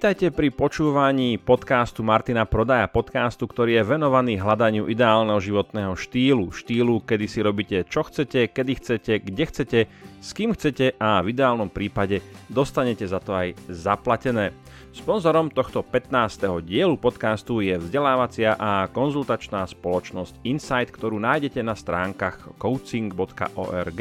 Vítajte pri počúvaní podcastu Martina Prodaja, podcastu, ktorý je venovaný hľadaniu ideálneho životného štýlu. Štýlu, kedy si robíte čo chcete, kedy chcete, kde chcete, s kým chcete a v ideálnom prípade dostanete za to aj zaplatené. Sponzorom tohto 15. dielu podcastu je vzdelávacia a konzultačná spoločnosť Insight, ktorú nájdete na stránkach coaching.org.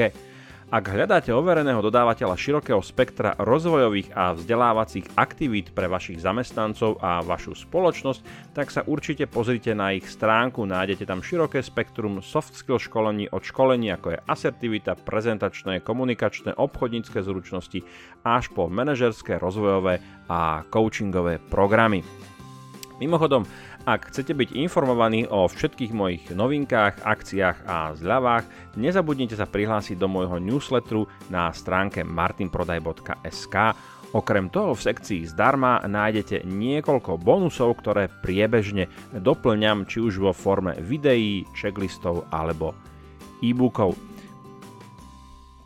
Ak hľadáte overeného dodávateľa širokého spektra rozvojových a vzdelávacích aktivít pre vašich zamestnancov a vašu spoločnosť, tak sa určite pozrite na ich stránku, nájdete tam široké spektrum soft skill školení od školení ako je asertivita, prezentačné, komunikačné, obchodnícke zručnosti až po manažerské, rozvojové a coachingové programy. Mimochodom, ak chcete byť informovaní o všetkých mojich novinkách, akciách a zľavách, nezabudnite sa prihlásiť do môjho newsletteru na stránke martinprodaj.sk. Okrem toho v sekcii zdarma nájdete niekoľko bonusov, ktoré priebežne doplňam či už vo forme videí, checklistov alebo e-bookov.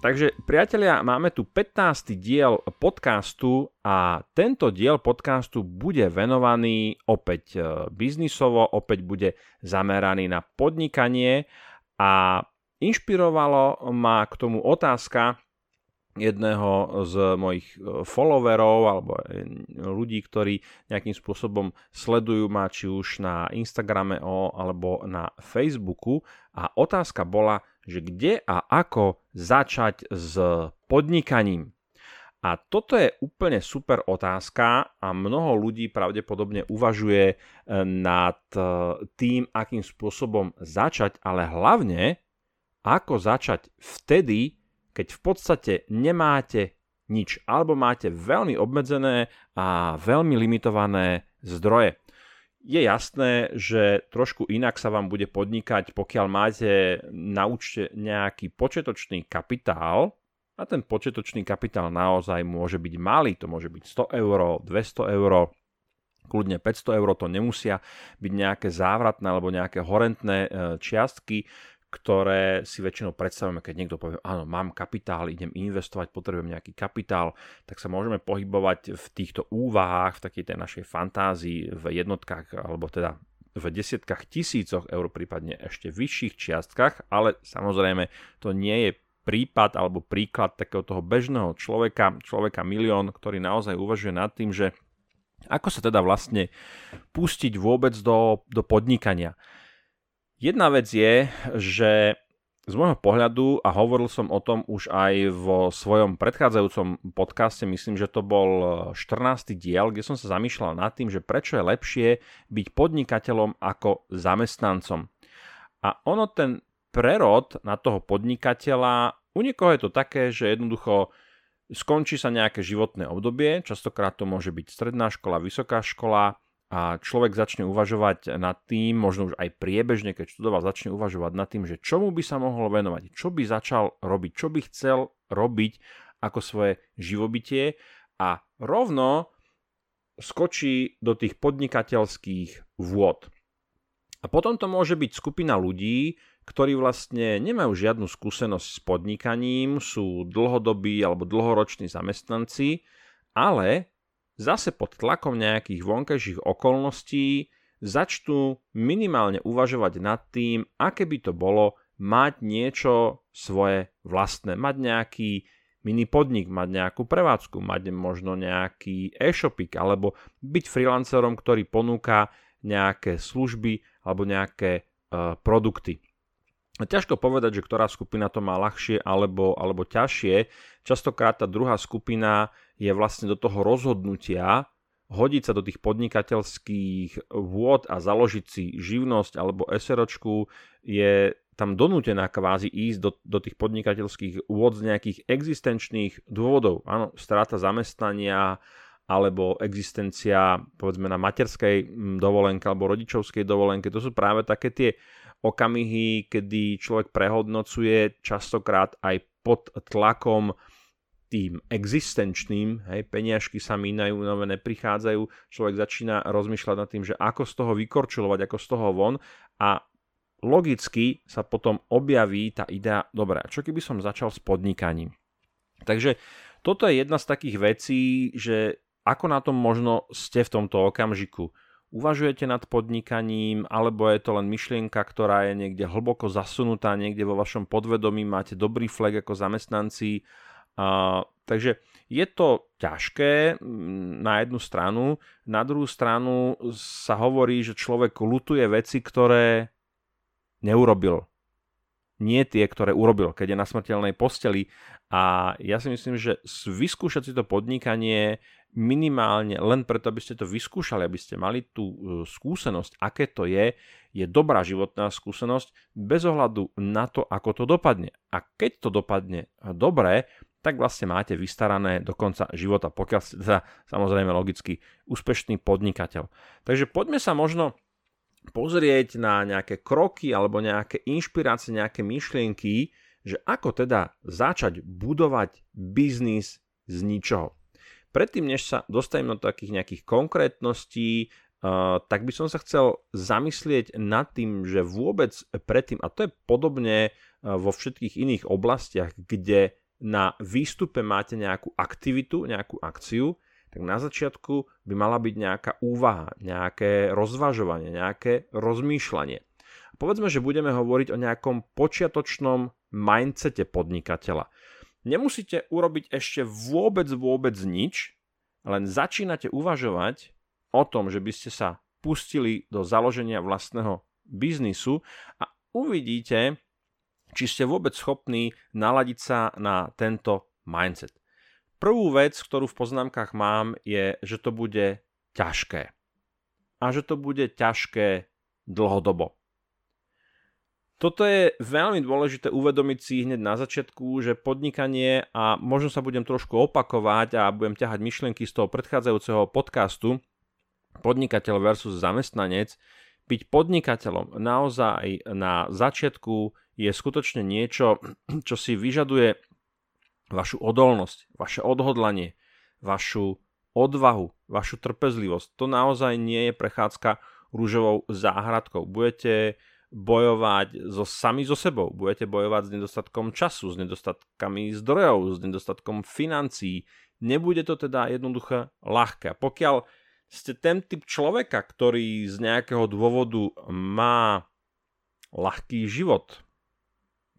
Takže priatelia, máme tu 15. diel podcastu a tento diel podcastu bude venovaný opäť e, biznisovo, opäť bude zameraný na podnikanie a inšpirovalo ma k tomu otázka jedného z mojich e, followerov alebo e, ľudí, ktorí nejakým spôsobom sledujú ma či už na Instagrame alebo na Facebooku a otázka bola, že kde a ako začať s podnikaním. A toto je úplne super otázka a mnoho ľudí pravdepodobne uvažuje e, nad e, tým, akým spôsobom začať, ale hlavne ako začať vtedy, keď v podstate nemáte nič alebo máte veľmi obmedzené a veľmi limitované zdroje je jasné, že trošku inak sa vám bude podnikať, pokiaľ máte na účte nejaký početočný kapitál, a ten početočný kapitál naozaj môže byť malý, to môže byť 100 eur, 200 eur, kľudne 500 eur, to nemusia byť nejaké závratné alebo nejaké horentné e, čiastky ktoré si väčšinou predstavujeme, keď niekto povie, áno, mám kapitál, idem investovať, potrebujem nejaký kapitál, tak sa môžeme pohybovať v týchto úvahách, v takej tej našej fantázii v jednotkách, alebo teda v desiatkách tisícoch eur, prípadne ešte vyšších čiastkách, ale samozrejme to nie je prípad alebo príklad takého toho bežného človeka, človeka milión, ktorý naozaj uvažuje nad tým, že ako sa teda vlastne pustiť vôbec do, do podnikania. Jedna vec je, že z môjho pohľadu, a hovoril som o tom už aj vo svojom predchádzajúcom podcaste, myslím, že to bol 14. diel, kde som sa zamýšľal nad tým, že prečo je lepšie byť podnikateľom ako zamestnancom. A ono ten prerod na toho podnikateľa, u niekoho je to také, že jednoducho skončí sa nejaké životné obdobie, častokrát to môže byť stredná škola, vysoká škola, a človek začne uvažovať nad tým, možno už aj priebežne, keď študoval, začne uvažovať nad tým, že čomu by sa mohol venovať, čo by začal robiť, čo by chcel robiť ako svoje živobytie a rovno skočí do tých podnikateľských vôd. A potom to môže byť skupina ľudí, ktorí vlastne nemajú žiadnu skúsenosť s podnikaním, sú dlhodobí alebo dlhoroční zamestnanci, ale zase pod tlakom nejakých vonkajších okolností začnú minimálne uvažovať nad tým, aké by to bolo mať niečo svoje vlastné, mať nejaký mini podnik, mať nejakú prevádzku, mať možno nejaký e-shopik alebo byť freelancerom, ktorý ponúka nejaké služby alebo nejaké uh, produkty. Ťažko povedať, že ktorá skupina to má ľahšie alebo, alebo ťažšie. Častokrát tá druhá skupina je vlastne do toho rozhodnutia hodiť sa do tých podnikateľských vôd a založiť si živnosť alebo SROčku je tam donútená kvázi ísť do, do tých podnikateľských vôd z nejakých existenčných dôvodov. Áno, strata zamestnania alebo existencia povedzme na materskej dovolenke alebo rodičovskej dovolenke. To sú práve také tie okamihy, kedy človek prehodnocuje častokrát aj pod tlakom tým existenčným, hej, peniažky sa mínajú, nové neprichádzajú, človek začína rozmýšľať nad tým, že ako z toho vykorčulovať, ako z toho von a logicky sa potom objaví tá idea, dobre, čo keby som začal s podnikaním? Takže toto je jedna z takých vecí, že ako na tom možno ste v tomto okamžiku? Uvažujete nad podnikaním, alebo je to len myšlienka, ktorá je niekde hlboko zasunutá, niekde vo vašom podvedomí, máte dobrý flag ako zamestnanci. A, takže je to ťažké mm, na jednu stranu, na druhú stranu sa hovorí, že človek lutuje veci, ktoré neurobil. Nie tie, ktoré urobil, keď je na smrteľnej posteli. A ja si myslím, že vyskúšať si to podnikanie minimálne len preto, aby ste to vyskúšali, aby ste mali tú e, skúsenosť, aké to je, je dobrá životná skúsenosť bez ohľadu na to, ako to dopadne. A keď to dopadne dobre, tak vlastne máte vystarané do konca života, pokiaľ ste teda samozrejme logicky úspešný podnikateľ. Takže poďme sa možno pozrieť na nejaké kroky alebo nejaké inšpirácie, nejaké myšlienky, že ako teda začať budovať biznis z ničoho. Predtým, než sa dostanem do takých nejakých konkrétností, uh, tak by som sa chcel zamyslieť nad tým, že vôbec predtým, a to je podobne uh, vo všetkých iných oblastiach, kde na výstupe máte nejakú aktivitu, nejakú akciu, tak na začiatku by mala byť nejaká úvaha, nejaké rozvažovanie, nejaké rozmýšľanie. Povedzme, že budeme hovoriť o nejakom počiatočnom mindsete podnikateľa. Nemusíte urobiť ešte vôbec, vôbec nič, len začínate uvažovať o tom, že by ste sa pustili do založenia vlastného biznisu a uvidíte, či ste vôbec schopní naladiť sa na tento mindset. Prvú vec, ktorú v poznámkach mám, je, že to bude ťažké. A že to bude ťažké dlhodobo. Toto je veľmi dôležité uvedomiť si hneď na začiatku, že podnikanie, a možno sa budem trošku opakovať a budem ťahať myšlienky z toho predchádzajúceho podcastu, podnikateľ versus zamestnanec, byť podnikateľom naozaj na začiatku je skutočne niečo, čo si vyžaduje vašu odolnosť, vaše odhodlanie, vašu odvahu, vašu trpezlivosť. To naozaj nie je prechádzka rúžovou záhradkou. Budete bojovať so, sami so sebou. Budete bojovať s nedostatkom času, s nedostatkami zdrojov, s nedostatkom financií. Nebude to teda jednoduché ľahké. Pokiaľ ste ten typ človeka, ktorý z nejakého dôvodu má ľahký život,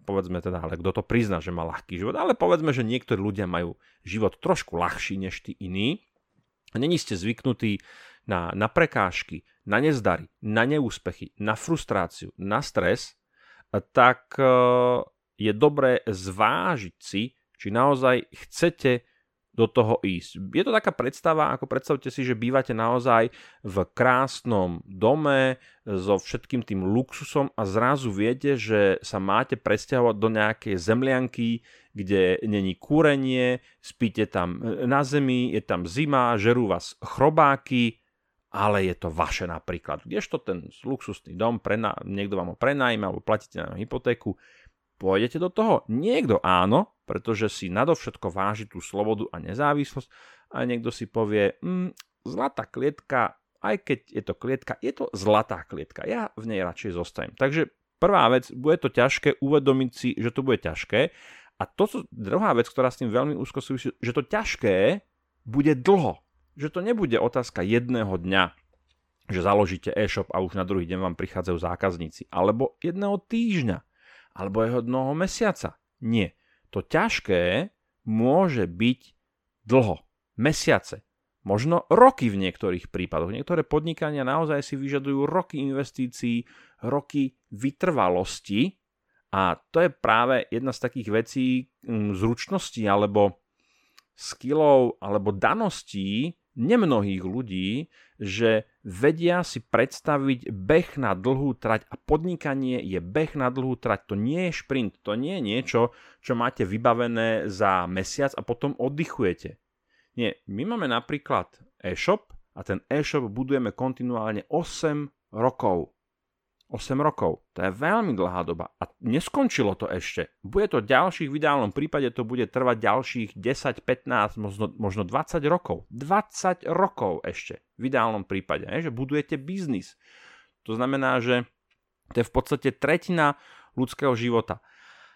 povedzme teda, ale kto to prizná, že má ľahký život, ale povedzme, že niektorí ľudia majú život trošku ľahší než tí iní, není ste zvyknutí na, na prekážky, na nezdary, na neúspechy, na frustráciu, na stres, tak e, je dobré zvážiť si, či naozaj chcete do toho ísť. Je to taká predstava, ako predstavte si, že bývate naozaj v krásnom dome so všetkým tým luxusom a zrazu viete, že sa máte presťahovať do nejakej zemlianky, kde není kúrenie, spíte tam na zemi, je tam zima, žerú vás chrobáky, ale je to vaše napríklad. Kdežto ten luxusný dom, prena, niekto vám ho prenájme alebo platíte na hypotéku, pôjdete do toho? Niekto áno, pretože si nadovšetko váži tú slobodu a nezávislosť a niekto si povie, mm, zlatá klietka, aj keď je to klietka, je to zlatá klietka, ja v nej radšej zostajem. Takže prvá vec, bude to ťažké uvedomiť si, že to bude ťažké a to, druhá vec, ktorá s tým veľmi úzko súvisí, že to ťažké bude dlho že to nebude otázka jedného dňa, že založíte e-shop a už na druhý deň vám prichádzajú zákazníci, alebo jedného týždňa, alebo jednoho mesiaca. Nie. To ťažké môže byť dlho, mesiace, možno roky v niektorých prípadoch. Niektoré podnikania naozaj si vyžadujú roky investícií, roky vytrvalosti a to je práve jedna z takých vecí mm, zručností alebo skillov alebo daností, nemnohých ľudí, že vedia si predstaviť beh na dlhú trať a podnikanie je beh na dlhú trať. To nie je šprint, to nie je niečo, čo máte vybavené za mesiac a potom oddychujete. Nie, my máme napríklad e-shop a ten e-shop budujeme kontinuálne 8 rokov. 8 rokov. To je veľmi dlhá doba. A neskončilo to ešte. Bude to ďalších, v ideálnom prípade to bude trvať ďalších 10, 15, možno, možno 20 rokov. 20 rokov ešte. V ideálnom prípade. Že budujete biznis. To znamená, že to je v podstate tretina ľudského života.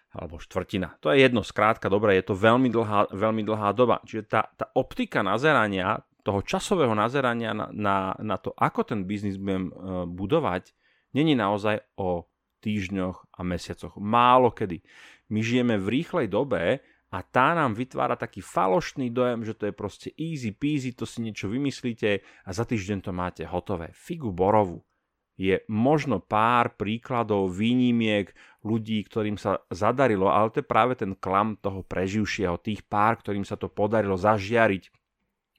Alebo štvrtina. To je jedno, skrátka, dobre, je to veľmi dlhá, veľmi dlhá doba. Čiže tá, tá optika nazerania toho časového nazerania na, na, na to, ako ten biznis budem uh, budovať, není naozaj o týždňoch a mesiacoch. Málo kedy. My žijeme v rýchlej dobe a tá nám vytvára taký falošný dojem, že to je proste easy peasy, to si niečo vymyslíte a za týždeň to máte hotové. Figu borovu. Je možno pár príkladov, výnimiek ľudí, ktorým sa zadarilo, ale to je práve ten klam toho preživšieho, tých pár, ktorým sa to podarilo zažiariť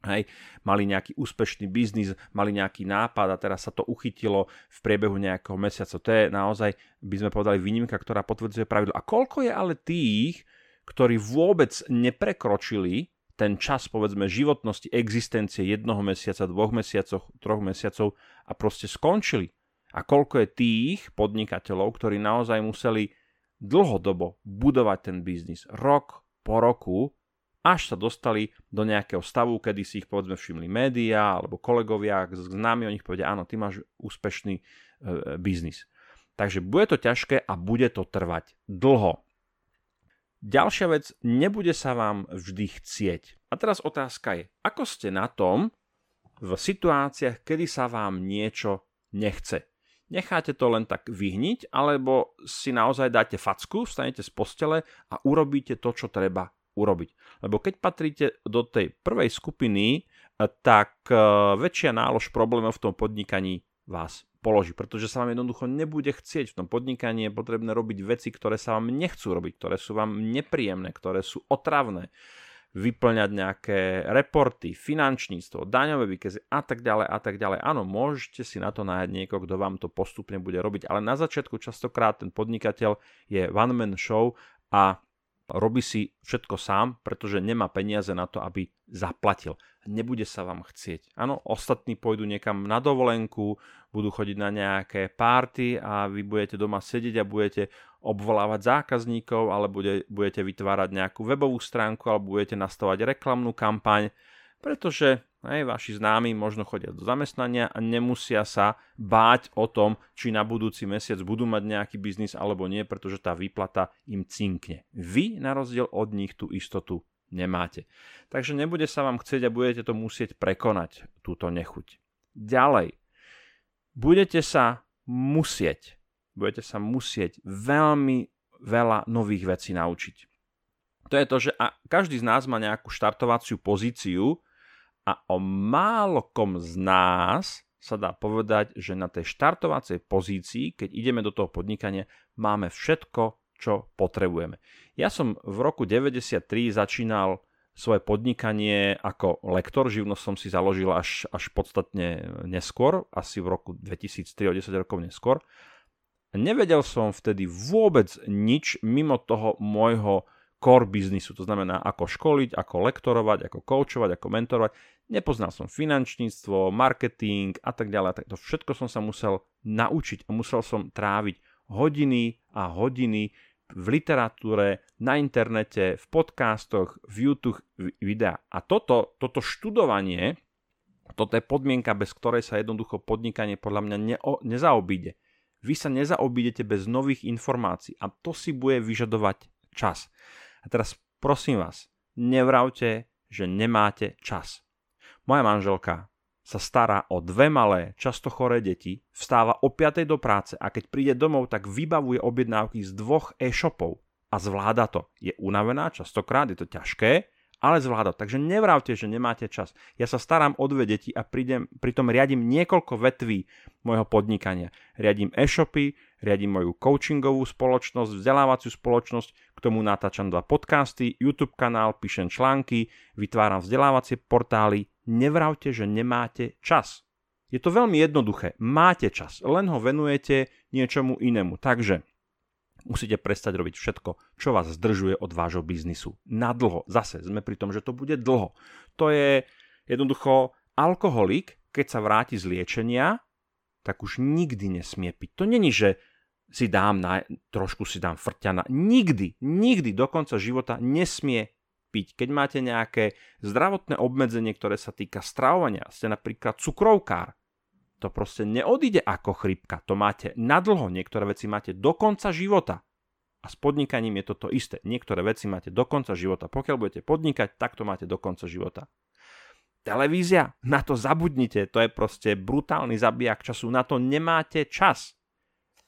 Hej, mali nejaký úspešný biznis, mali nejaký nápad a teraz sa to uchytilo v priebehu nejakého mesiaca. To je naozaj, by sme povedali, výnimka, ktorá potvrdzuje pravidlo. A koľko je ale tých, ktorí vôbec neprekročili ten čas, povedzme, životnosti existencie jednoho mesiaca, dvoch mesiacov, troch mesiacov a proste skončili. A koľko je tých podnikateľov, ktorí naozaj museli dlhodobo budovať ten biznis, rok po roku, až sa dostali do nejakého stavu, kedy si ich povedzme všimli médiá alebo kolegovia, známi o nich povedia, áno, ty máš úspešný e, biznis. Takže bude to ťažké a bude to trvať dlho. Ďalšia vec, nebude sa vám vždy chcieť. A teraz otázka je, ako ste na tom v situáciách, kedy sa vám niečo nechce. Necháte to len tak vyhniť, alebo si naozaj dáte facku, vstanete z postele a urobíte to, čo treba urobiť. Lebo keď patríte do tej prvej skupiny, eh, tak eh, väčšia nálož problémov v tom podnikaní vás položí, pretože sa vám jednoducho nebude chcieť. V tom podnikaní je potrebné robiť veci, ktoré sa vám nechcú robiť, ktoré sú vám nepríjemné, ktoré sú otravné vyplňať nejaké reporty, finančníctvo, daňové výkazy a tak ďalej a tak ďalej. Áno, môžete si na to nájsť niekoho, kto vám to postupne bude robiť, ale na začiatku častokrát ten podnikateľ je one man show a robí si všetko sám, pretože nemá peniaze na to, aby zaplatil. Nebude sa vám chcieť. Áno, ostatní pôjdu niekam na dovolenku, budú chodiť na nejaké párty a vy budete doma sedieť a budete obvolávať zákazníkov, ale bude, budete vytvárať nejakú webovú stránku alebo budete nastavať reklamnú kampaň, pretože aj vaši známi možno chodia do zamestnania a nemusia sa báť o tom, či na budúci mesiac budú mať nejaký biznis alebo nie, pretože tá výplata im cinkne. Vy na rozdiel od nich tú istotu nemáte. Takže nebude sa vám chcieť a budete to musieť prekonať, túto nechuť. Ďalej, budete sa musieť, budete sa musieť veľmi veľa nových vecí naučiť. To je to, že každý z nás má nejakú štartovaciu pozíciu, a o málo kom z nás sa dá povedať, že na tej štartovacej pozícii, keď ideme do toho podnikania, máme všetko, čo potrebujeme. Ja som v roku 93 začínal svoje podnikanie ako lektor, živnosť som si založil až, až podstatne neskôr, asi v roku 2003, o 10 rokov neskôr. Nevedel som vtedy vôbec nič mimo toho môjho core biznisu, to znamená ako školiť, ako lektorovať, ako coachovať, ako mentorovať. Nepoznal som finančníctvo, marketing a tak ďalej. To všetko som sa musel naučiť a musel som tráviť hodiny a hodiny v literatúre, na internete, v podcastoch, v YouTube videá. A toto, toto študovanie, toto je podmienka, bez ktorej sa jednoducho podnikanie podľa mňa neo, nezaobíde. Vy sa nezaobídete bez nových informácií a to si bude vyžadovať čas. A teraz prosím vás, nevravte, že nemáte čas. Moja manželka sa stará o dve malé, často choré deti, vstáva o 5. do práce a keď príde domov, tak vybavuje objednávky z dvoch e-shopov a zvláda to. Je unavená, častokrát je to ťažké, ale zvláda. Takže nevravte, že nemáte čas. Ja sa starám o dve deti a prídem, pritom riadím niekoľko vetví môjho podnikania. Riadím e-shopy, riadím moju coachingovú spoločnosť, vzdelávaciu spoločnosť, k tomu natáčam dva podcasty, YouTube kanál, píšem články, vytváram vzdelávacie portály. Nevravte, že nemáte čas. Je to veľmi jednoduché. Máte čas, len ho venujete niečomu inému. Takže Musíte prestať robiť všetko, čo vás zdržuje od vášho biznisu. Na dlho. Zase sme pri tom, že to bude dlho. To je jednoducho alkoholik, keď sa vráti z liečenia, tak už nikdy nesmie piť. To není, že si dám na, trošku si dám frťana. Nikdy, nikdy do konca života nesmie piť. Keď máte nejaké zdravotné obmedzenie, ktoré sa týka stravovania, ste napríklad cukrovkár, to proste neodíde ako chrypka. To máte nadlho, niektoré veci máte do konca života. A s podnikaním je toto isté. Niektoré veci máte do konca života. Pokiaľ budete podnikať, tak to máte do konca života. Televízia? Na to zabudnite, to je proste brutálny zabijak času, na to nemáte čas.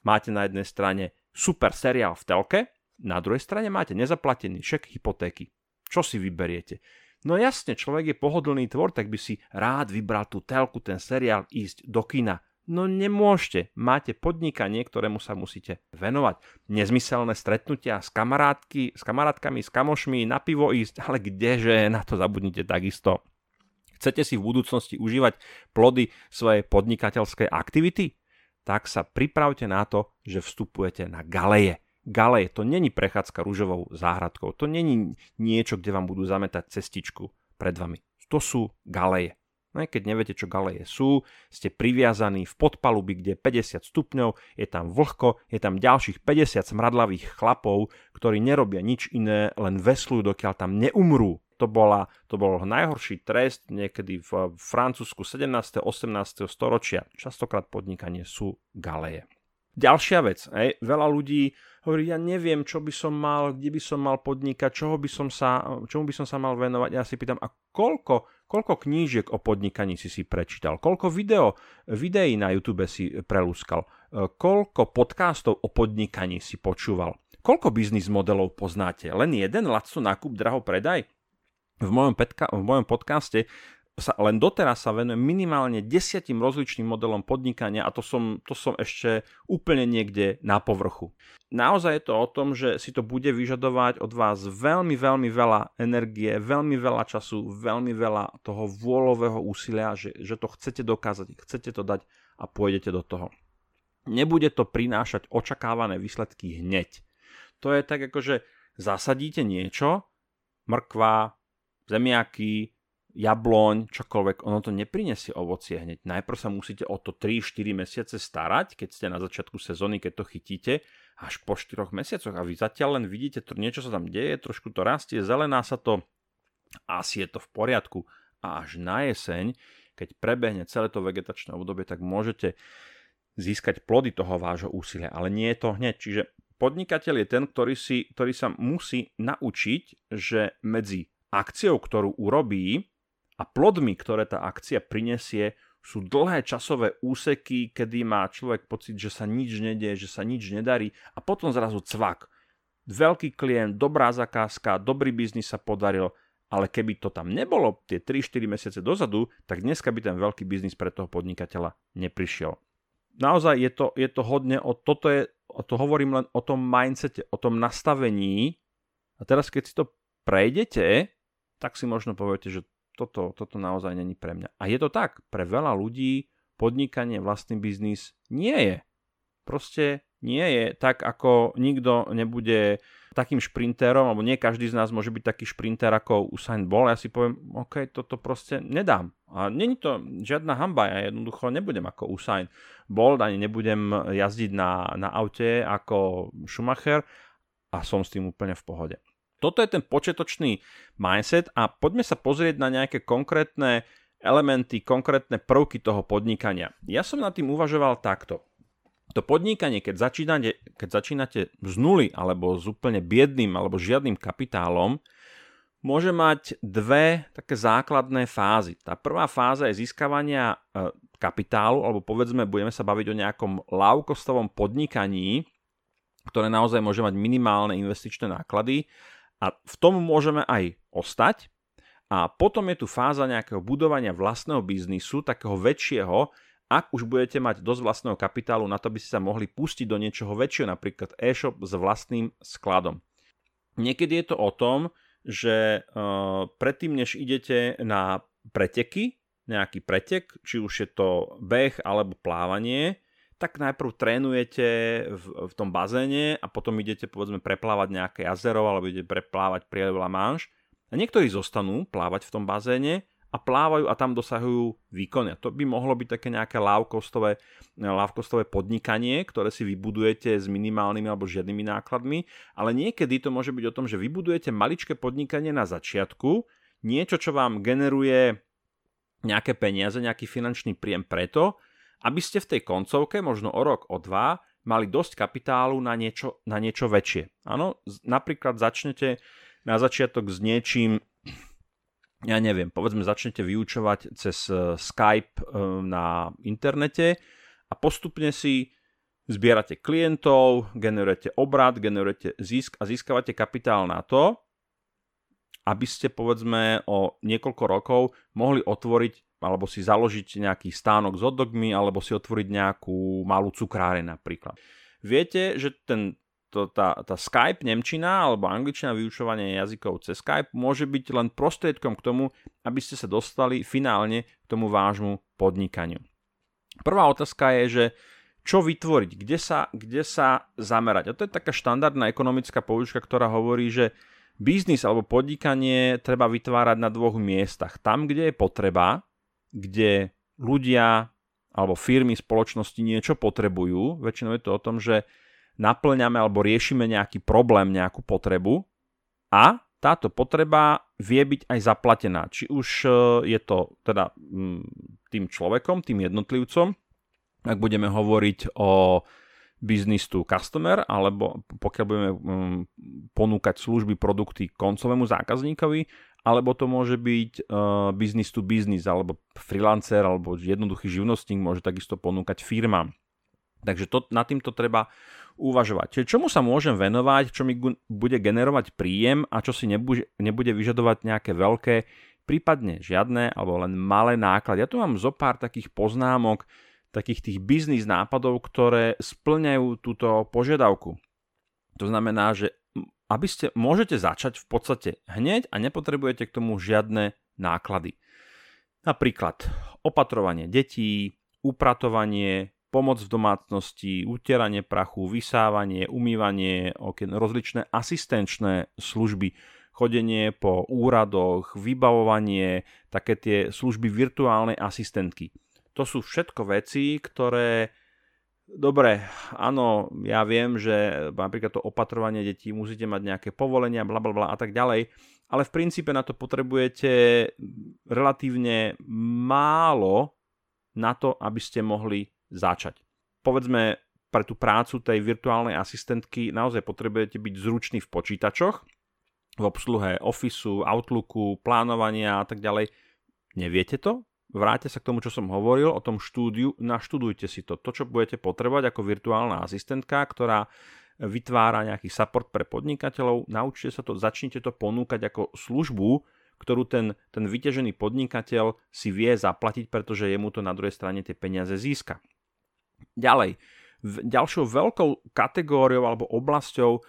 Máte na jednej strane super seriál v telke, na druhej strane máte nezaplatený šek hypotéky. Čo si vyberiete? No jasne, človek je pohodlný tvor, tak by si rád vybral tú telku, ten seriál, ísť do kina. No nemôžete, máte podnikanie, ktorému sa musíte venovať. Nezmyselné stretnutia s, kamarátky, s kamarátkami, s kamošmi, na pivo ísť, ale kdeže, na to zabudnite takisto. Chcete si v budúcnosti užívať plody svojej podnikateľskej aktivity? Tak sa pripravte na to, že vstupujete na galeje. Galeje to není prechádzka rúžovou záhradkou, to není niečo, kde vám budú zametať cestičku pred vami. To sú galeje. No, keď neviete, čo galeje sú, ste priviazaní v podpalubi, kde je 50 stupňov, je tam vlhko, je tam ďalších 50 smradlavých chlapov, ktorí nerobia nič iné, len veslujú, dokiaľ tam neumrú. To, bola, to bol najhorší trest niekedy v Francúzsku 17. 18. storočia. Častokrát podnikanie sú galeje. Ďalšia vec, hej, veľa ľudí hovorí, ja neviem, čo by som mal, kde by som mal podnikať, čoho by som sa, čomu by som sa mal venovať. Ja si pýtam, a koľko, koľko knížiek o podnikaní si si prečítal? Koľko video, videí na YouTube si prelúskal? Koľko podcastov o podnikaní si počúval? Koľko biznis modelov poznáte? Len jeden, lacno nákup, draho predaj? V mojom, petka, v mojom podcaste sa len doteraz sa venujem minimálne desiatim rozličným modelom podnikania a to som, to som ešte úplne niekde na povrchu. Naozaj je to o tom, že si to bude vyžadovať od vás veľmi, veľmi veľa energie, veľmi veľa času, veľmi veľa toho vôľového úsilia, že, že to chcete dokázať, chcete to dať a pôjdete do toho. Nebude to prinášať očakávané výsledky hneď. To je tak ako, že zasadíte niečo, mrkva, zemiaky, jabloň, čokoľvek, ono to neprinesie ovocie hneď. Najprv sa musíte o to 3-4 mesiace starať, keď ste na začiatku sezóny, keď to chytíte, až po 4 mesiacoch a vy zatiaľ len vidíte, to niečo sa tam deje, trošku to rastie, zelená sa to, asi je to v poriadku. A až na jeseň, keď prebehne celé to vegetačné obdobie, tak môžete získať plody toho vášho úsilia, ale nie je to hneď. Čiže podnikateľ je ten, ktorý, si, ktorý sa musí naučiť, že medzi akciou, ktorú urobí, a plodmi, ktoré tá akcia prinesie, sú dlhé časové úseky, kedy má človek pocit, že sa nič nedie, že sa nič nedarí a potom zrazu cvak. Veľký klient, dobrá zakázka, dobrý biznis sa podaril, ale keby to tam nebolo tie 3-4 mesiace dozadu, tak dneska by ten veľký biznis pre toho podnikateľa neprišiel. Naozaj je to, je to hodne o toto je, o to hovorím len o tom mindsete, o tom nastavení. A teraz keď si to prejdete, tak si možno poviete, že toto, toto naozaj není pre mňa. A je to tak, pre veľa ľudí podnikanie, vlastný biznis nie je. Proste nie je tak, ako nikto nebude takým šprinterom, alebo nie každý z nás môže byť taký šprinter ako Usain Bolt. Ja si poviem, OK, toto proste nedám. A není to žiadna hamba, ja jednoducho nebudem ako Usain Bolt, ani nebudem jazdiť na, na aute ako Schumacher a som s tým úplne v pohode. Toto je ten početočný mindset a poďme sa pozrieť na nejaké konkrétne elementy, konkrétne prvky toho podnikania. Ja som nad tým uvažoval takto. To podnikanie, keď začínate, keď začínate z nuly alebo s úplne biedným alebo žiadnym kapitálom, môže mať dve také základné fázy. Tá prvá fáza je získavania e, kapitálu, alebo povedzme, budeme sa baviť o nejakom low-costovom podnikaní, ktoré naozaj môže mať minimálne investičné náklady a v tom môžeme aj ostať. A potom je tu fáza nejakého budovania vlastného biznisu, takého väčšieho, ak už budete mať dosť vlastného kapitálu na to, aby ste sa mohli pustiť do niečoho väčšieho, napríklad e-shop s vlastným skladom. Niekedy je to o tom, že uh, predtým, než idete na preteky, nejaký pretek, či už je to beh alebo plávanie, tak najprv trénujete v, v tom bazéne a potom idete povedzme preplávať nejaké jazero alebo idete preplávať prielev La Manche. A niektorí zostanú plávať v tom bazéne a plávajú a tam dosahujú výkony. To by mohlo byť také nejaké lávkostové, lávkostové podnikanie, ktoré si vybudujete s minimálnymi alebo žiadnymi nákladmi, ale niekedy to môže byť o tom, že vybudujete maličké podnikanie na začiatku, niečo, čo vám generuje nejaké peniaze, nejaký finančný príjem preto, aby ste v tej koncovke, možno o rok, o dva, mali dosť kapitálu na niečo, na niečo väčšie. Áno, napríklad začnete na začiatok s niečím, ja neviem, povedzme začnete vyučovať cez e, Skype e, na internete a postupne si zbierate klientov, generujete obrad, generujete zisk a získavate kapitál na to, aby ste povedzme o niekoľko rokov mohli otvoriť alebo si založiť nejaký stánok s hotdogmi alebo si otvoriť nejakú malú cukráre napríklad. Viete, že ten to, tá, tá Skype Nemčina alebo angličtina vyučovanie jazykov cez Skype môže byť len prostriedkom k tomu, aby ste sa dostali finálne k tomu vášmu podnikaniu. Prvá otázka je, že čo vytvoriť, kde sa, kde sa zamerať. A to je taká štandardná ekonomická poučka, ktorá hovorí, že biznis alebo podnikanie treba vytvárať na dvoch miestach. Tam, kde je potreba, kde ľudia alebo firmy, spoločnosti niečo potrebujú. Väčšinou je to o tom, že naplňame alebo riešime nejaký problém, nejakú potrebu a táto potreba vie byť aj zaplatená. Či už e, je to teda mm, tým človekom, tým jednotlivcom, ak budeme hovoriť o business to customer, alebo pokiaľ budeme mm, ponúkať služby, produkty koncovému zákazníkovi, alebo to môže byť uh, business to business, alebo freelancer, alebo jednoduchý živnostník môže takisto ponúkať firmám. Takže to, nad týmto treba uvažovať. Čiže čomu sa môžem venovať, čo mi bude generovať príjem a čo si nebude, nebude vyžadovať nejaké veľké, prípadne žiadne alebo len malé náklady. Ja tu mám zo pár takých poznámok, takých tých biznis nápadov, ktoré splňajú túto požiadavku. To znamená, že aby ste, môžete začať v podstate hneď a nepotrebujete k tomu žiadne náklady. Napríklad opatrovanie detí, upratovanie, pomoc v domácnosti, utieranie prachu, vysávanie, umývanie rozličné asistenčné služby, chodenie po úradoch, vybavovanie, také tie služby virtuálnej asistentky. To sú všetko veci, ktoré Dobre, áno, ja viem, že napríklad to opatrovanie detí musíte mať nejaké povolenia, bla bla bla a tak ďalej, ale v princípe na to potrebujete relatívne málo na to, aby ste mohli začať. Povedzme, pre tú prácu tej virtuálnej asistentky naozaj potrebujete byť zručný v počítačoch, v obsluhe Officeu, Outlooku, plánovania a tak ďalej. Neviete to? Vráte sa k tomu, čo som hovoril o tom štúdiu, naštudujte si to. To, čo budete potrebovať ako virtuálna asistentka, ktorá vytvára nejaký support pre podnikateľov, naučte sa to, začnite to ponúkať ako službu, ktorú ten, ten vyťažený podnikateľ si vie zaplatiť, pretože jemu to na druhej strane tie peniaze získa. Ďalej, ďalšou veľkou kategóriou alebo oblasťou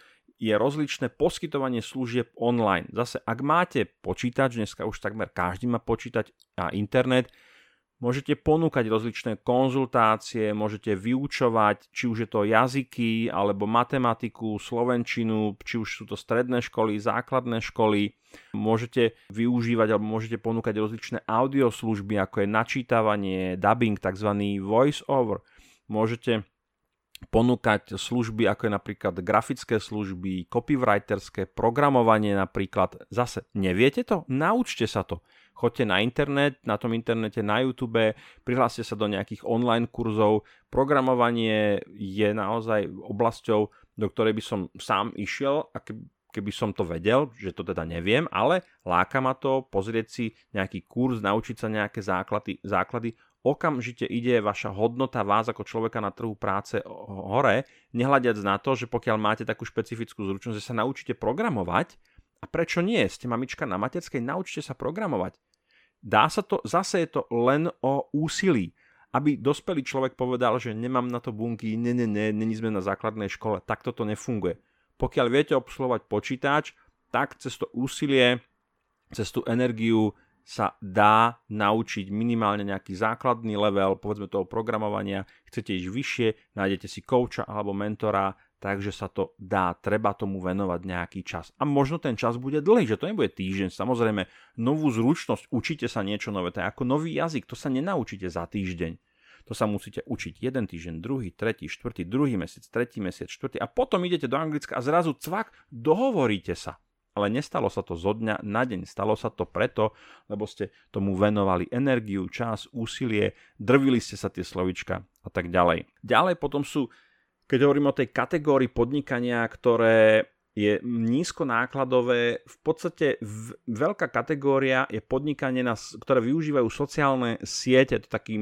je rozličné poskytovanie služieb online. Zase, ak máte počítač, dneska už takmer každý má počítač a internet, môžete ponúkať rozličné konzultácie, môžete vyučovať, či už je to jazyky, alebo matematiku, slovenčinu, či už sú to stredné školy, základné školy. Môžete využívať alebo môžete ponúkať rozličné audioslužby, ako je načítavanie, dubbing, tzv. voice over môžete ponúkať služby ako je napríklad grafické služby, copywriterské, programovanie napríklad. Zase, neviete to? Naučte sa to. Choďte na internet, na tom internete, na YouTube, prihláste sa do nejakých online kurzov. Programovanie je naozaj oblasťou, do ktorej by som sám išiel a keby, som to vedel, že to teda neviem, ale láka ma to pozrieť si nejaký kurz, naučiť sa nejaké základy, základy okamžite ide vaša hodnota vás ako človeka na trhu práce hore, nehľadiac na to, že pokiaľ máte takú špecifickú zručnosť, že sa naučíte programovať, a prečo nie? Ste mamička na materskej, naučte sa programovať. Dá sa to, zase je to len o úsilí. Aby dospelý človek povedal, že nemám na to bunky, ne, ne, ne, není sme na základnej škole, tak toto nefunguje. Pokiaľ viete obsluhovať počítač, tak cez to úsilie, cez tú energiu sa dá naučiť minimálne nejaký základný level, povedzme toho programovania, chcete ísť vyššie, nájdete si kouča alebo mentora, takže sa to dá, treba tomu venovať nejaký čas. A možno ten čas bude dlhý, že to nebude týždeň. Samozrejme, novú zručnosť, učíte sa niečo nové, to je ako nový jazyk, to sa nenaučíte za týždeň. To sa musíte učiť jeden týždeň, druhý, tretí, štvrtý, druhý mesiac, tretí mesiac, štvrtý a potom idete do Anglicka a zrazu cvak, dohovoríte sa ale nestalo sa to zo dňa na deň. Stalo sa to preto, lebo ste tomu venovali energiu, čas, úsilie, drvili ste sa tie slovička a tak ďalej. Ďalej potom sú, keď hovorím o tej kategórii podnikania, ktoré je nízko nákladové, v podstate veľká kategória je podnikanie, na, ktoré využívajú sociálne siete, to taký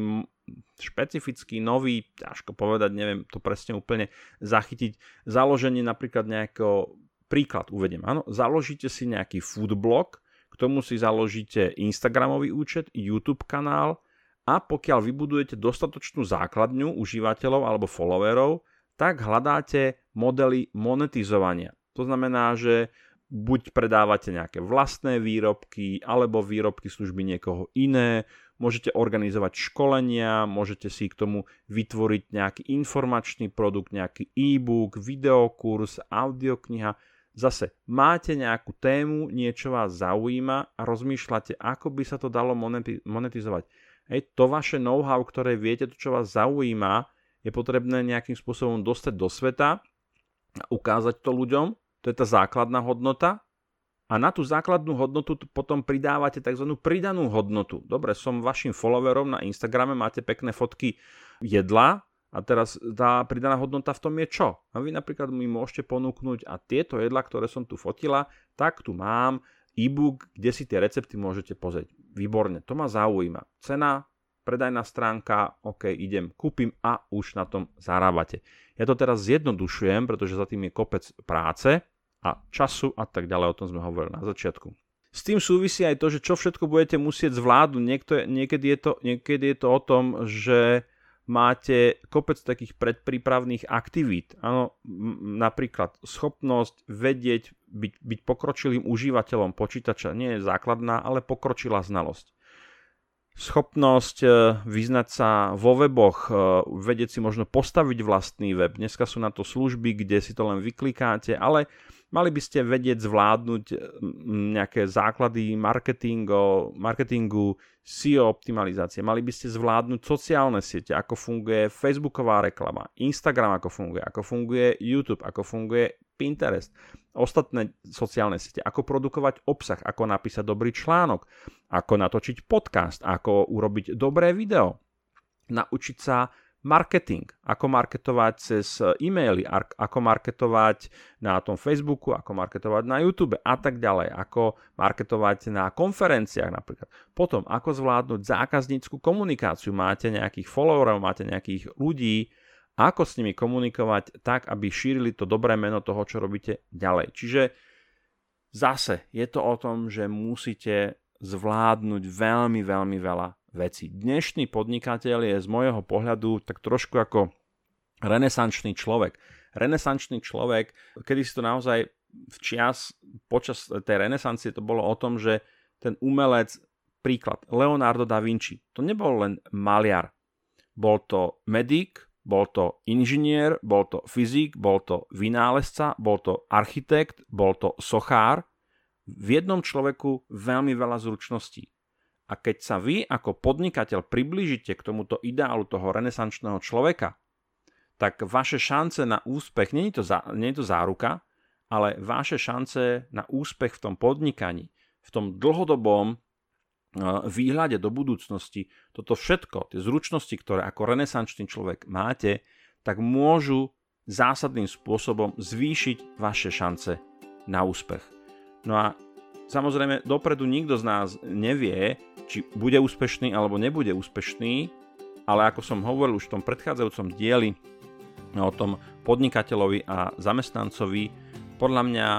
špecifický, nový, ťažko povedať, neviem to presne úplne zachytiť, založenie napríklad nejakého, príklad uvediem, áno, založíte si nejaký foodblog, k tomu si založíte Instagramový účet, YouTube kanál a pokiaľ vybudujete dostatočnú základňu užívateľov alebo followerov, tak hľadáte modely monetizovania. To znamená, že buď predávate nejaké vlastné výrobky alebo výrobky služby niekoho iné, môžete organizovať školenia, môžete si k tomu vytvoriť nejaký informačný produkt, nejaký e-book, videokurs, audiokniha. Zase máte nejakú tému, niečo vás zaujíma a rozmýšľate, ako by sa to dalo monetizovať. Hej, to vaše know-how, ktoré viete, to, čo vás zaujíma, je potrebné nejakým spôsobom dostať do sveta a ukázať to ľuďom to je tá základná hodnota. A na tú základnú hodnotu potom pridávate tzv. pridanú hodnotu. Dobre, som vašim followerom na Instagrame, máte pekné fotky jedla, a teraz tá pridaná hodnota v tom je čo? A vy napríklad mi môžete ponúknuť a tieto jedla, ktoré som tu fotila, tak tu mám e-book, kde si tie recepty môžete pozrieť. Výborne, to ma zaujíma. Cena, predajná stránka, OK, idem, kúpim a už na tom zarábate. Ja to teraz zjednodušujem, pretože za tým je kopec práce, a času a tak ďalej, o tom sme hovorili na začiatku. S tým súvisí aj to, že čo všetko budete musieť zvládnuť. Niekto, niekedy, je to, niekedy je to o tom, že máte kopec takých predprípravných aktivít. Áno, napríklad schopnosť vedieť, byť, byť pokročilým užívateľom počítača nie je základná, ale pokročilá znalosť schopnosť e, vyznať sa vo weboch, e, vedieť si možno postaviť vlastný web. Dneska sú na to služby, kde si to len vyklikáte, ale mali by ste vedieť zvládnuť e, nejaké základy marketingu, marketingu SEO optimalizácie. Mali by ste zvládnuť sociálne siete, ako funguje Facebooková reklama, Instagram ako funguje, ako funguje YouTube, ako funguje Pinterest, ostatné sociálne siete, ako produkovať obsah, ako napísať dobrý článok, ako natočiť podcast, ako urobiť dobré video, naučiť sa marketing, ako marketovať cez e-maily, ako marketovať na tom Facebooku, ako marketovať na YouTube a tak ďalej, ako marketovať na konferenciách napríklad. Potom, ako zvládnuť zákazníckú komunikáciu, máte nejakých followerov, máte nejakých ľudí, ako s nimi komunikovať tak, aby šírili to dobré meno toho, čo robíte ďalej. Čiže zase je to o tom, že musíte zvládnuť veľmi, veľmi veľa vecí. Dnešný podnikateľ je z môjho pohľadu tak trošku ako renesančný človek. Renesančný človek, kedy si to naozaj v čias, počas tej renesancie to bolo o tom, že ten umelec, príklad, Leonardo da Vinci, to nebol len maliar, bol to medic, bol to inžinier, bol to fyzik, bol to vynálezca, bol to architekt, bol to sochár. V jednom človeku veľmi veľa zručností. A keď sa vy ako podnikateľ priblížite k tomuto ideálu toho renesančného človeka, tak vaše šance na úspech, nie je to, za, nie je to záruka, ale vaše šance na úspech v tom podnikaní, v tom dlhodobom výhľade do budúcnosti, toto všetko, tie zručnosti, ktoré ako renesančný človek máte, tak môžu zásadným spôsobom zvýšiť vaše šance na úspech. No a samozrejme, dopredu nikto z nás nevie, či bude úspešný alebo nebude úspešný, ale ako som hovoril už v tom predchádzajúcom dieli o tom podnikateľovi a zamestnancovi, podľa mňa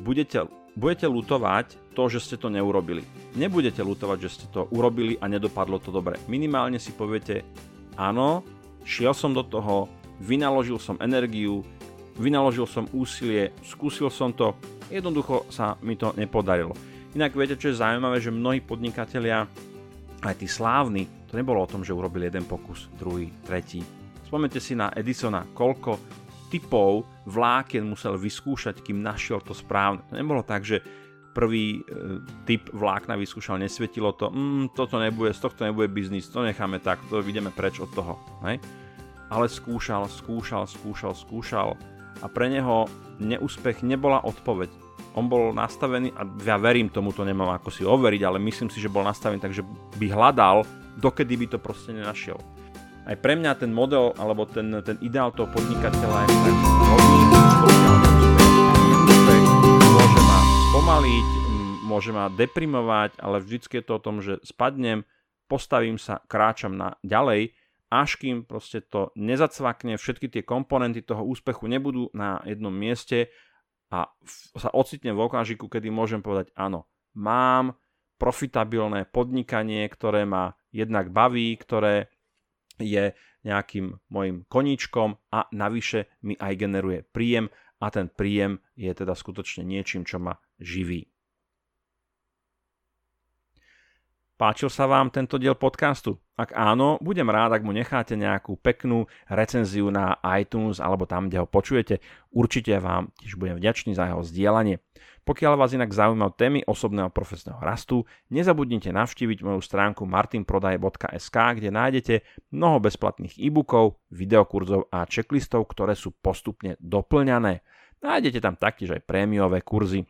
budete budete lutovať to, že ste to neurobili. Nebudete lutovať, že ste to urobili a nedopadlo to dobre. Minimálne si poviete, áno, šiel som do toho, vynaložil som energiu, vynaložil som úsilie, skúsil som to, jednoducho sa mi to nepodarilo. Inak viete, čo je zaujímavé, že mnohí podnikatelia, aj tí slávni, to nebolo o tom, že urobili jeden pokus, druhý, tretí. Spomente si na Edisona, koľko typov vlákien musel vyskúšať, kým našiel to správne. To nebolo tak, že prvý e, typ vlákna vyskúšal, nesvietilo to, mm, toto nebude, z tohto nebude biznis, to necháme tak, to ideme preč od toho. Hej? Ale skúšal, skúšal, skúšal, skúšal a pre neho neúspech nebola odpoveď. On bol nastavený, a ja verím tomu, to nemám ako si overiť, ale myslím si, že bol nastavený tak, že by hľadal, dokedy by to proste nenašiel. Aj pre mňa ten model alebo ten, ten ideál toho podnikateľa je tak hodný, môže ma deprimovať, ale vždycky je to o tom, že spadnem, postavím sa, kráčam na ďalej, až kým proste to nezacvakne, všetky tie komponenty toho úspechu nebudú na jednom mieste a sa ocitnem v okamžiku, kedy môžem povedať áno, mám profitabilné podnikanie, ktoré ma jednak baví, ktoré je nejakým mojim koníčkom a navyše mi aj generuje príjem a ten príjem je teda skutočne niečím, čo ma živí. Páčil sa vám tento diel podcastu? Ak áno, budem rád, ak mu necháte nejakú peknú recenziu na iTunes alebo tam, kde ho počujete. Určite vám tiež budem vďačný za jeho zdieľanie. Pokiaľ vás inak zaujímajú témy osobného profesného rastu, nezabudnite navštíviť moju stránku martinprodaj.sk, kde nájdete mnoho bezplatných e-bookov, videokurzov a checklistov, ktoré sú postupne doplňané. Nájdete tam taktiež aj prémiové kurzy.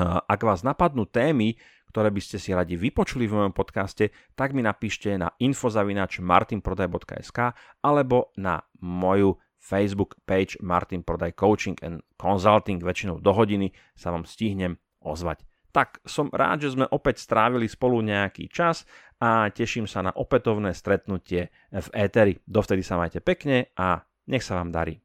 Ak vás napadnú témy, ktoré by ste si radi vypočuli v mojom podcaste, tak mi napíšte na infozavinač martinprodaj.sk alebo na moju Facebook page Martin Prodaj Coaching and Consulting. Väčšinou do hodiny sa vám stihnem ozvať. Tak som rád, že sme opäť strávili spolu nejaký čas a teším sa na opätovné stretnutie v éteri. Dovtedy sa majte pekne a nech sa vám darí.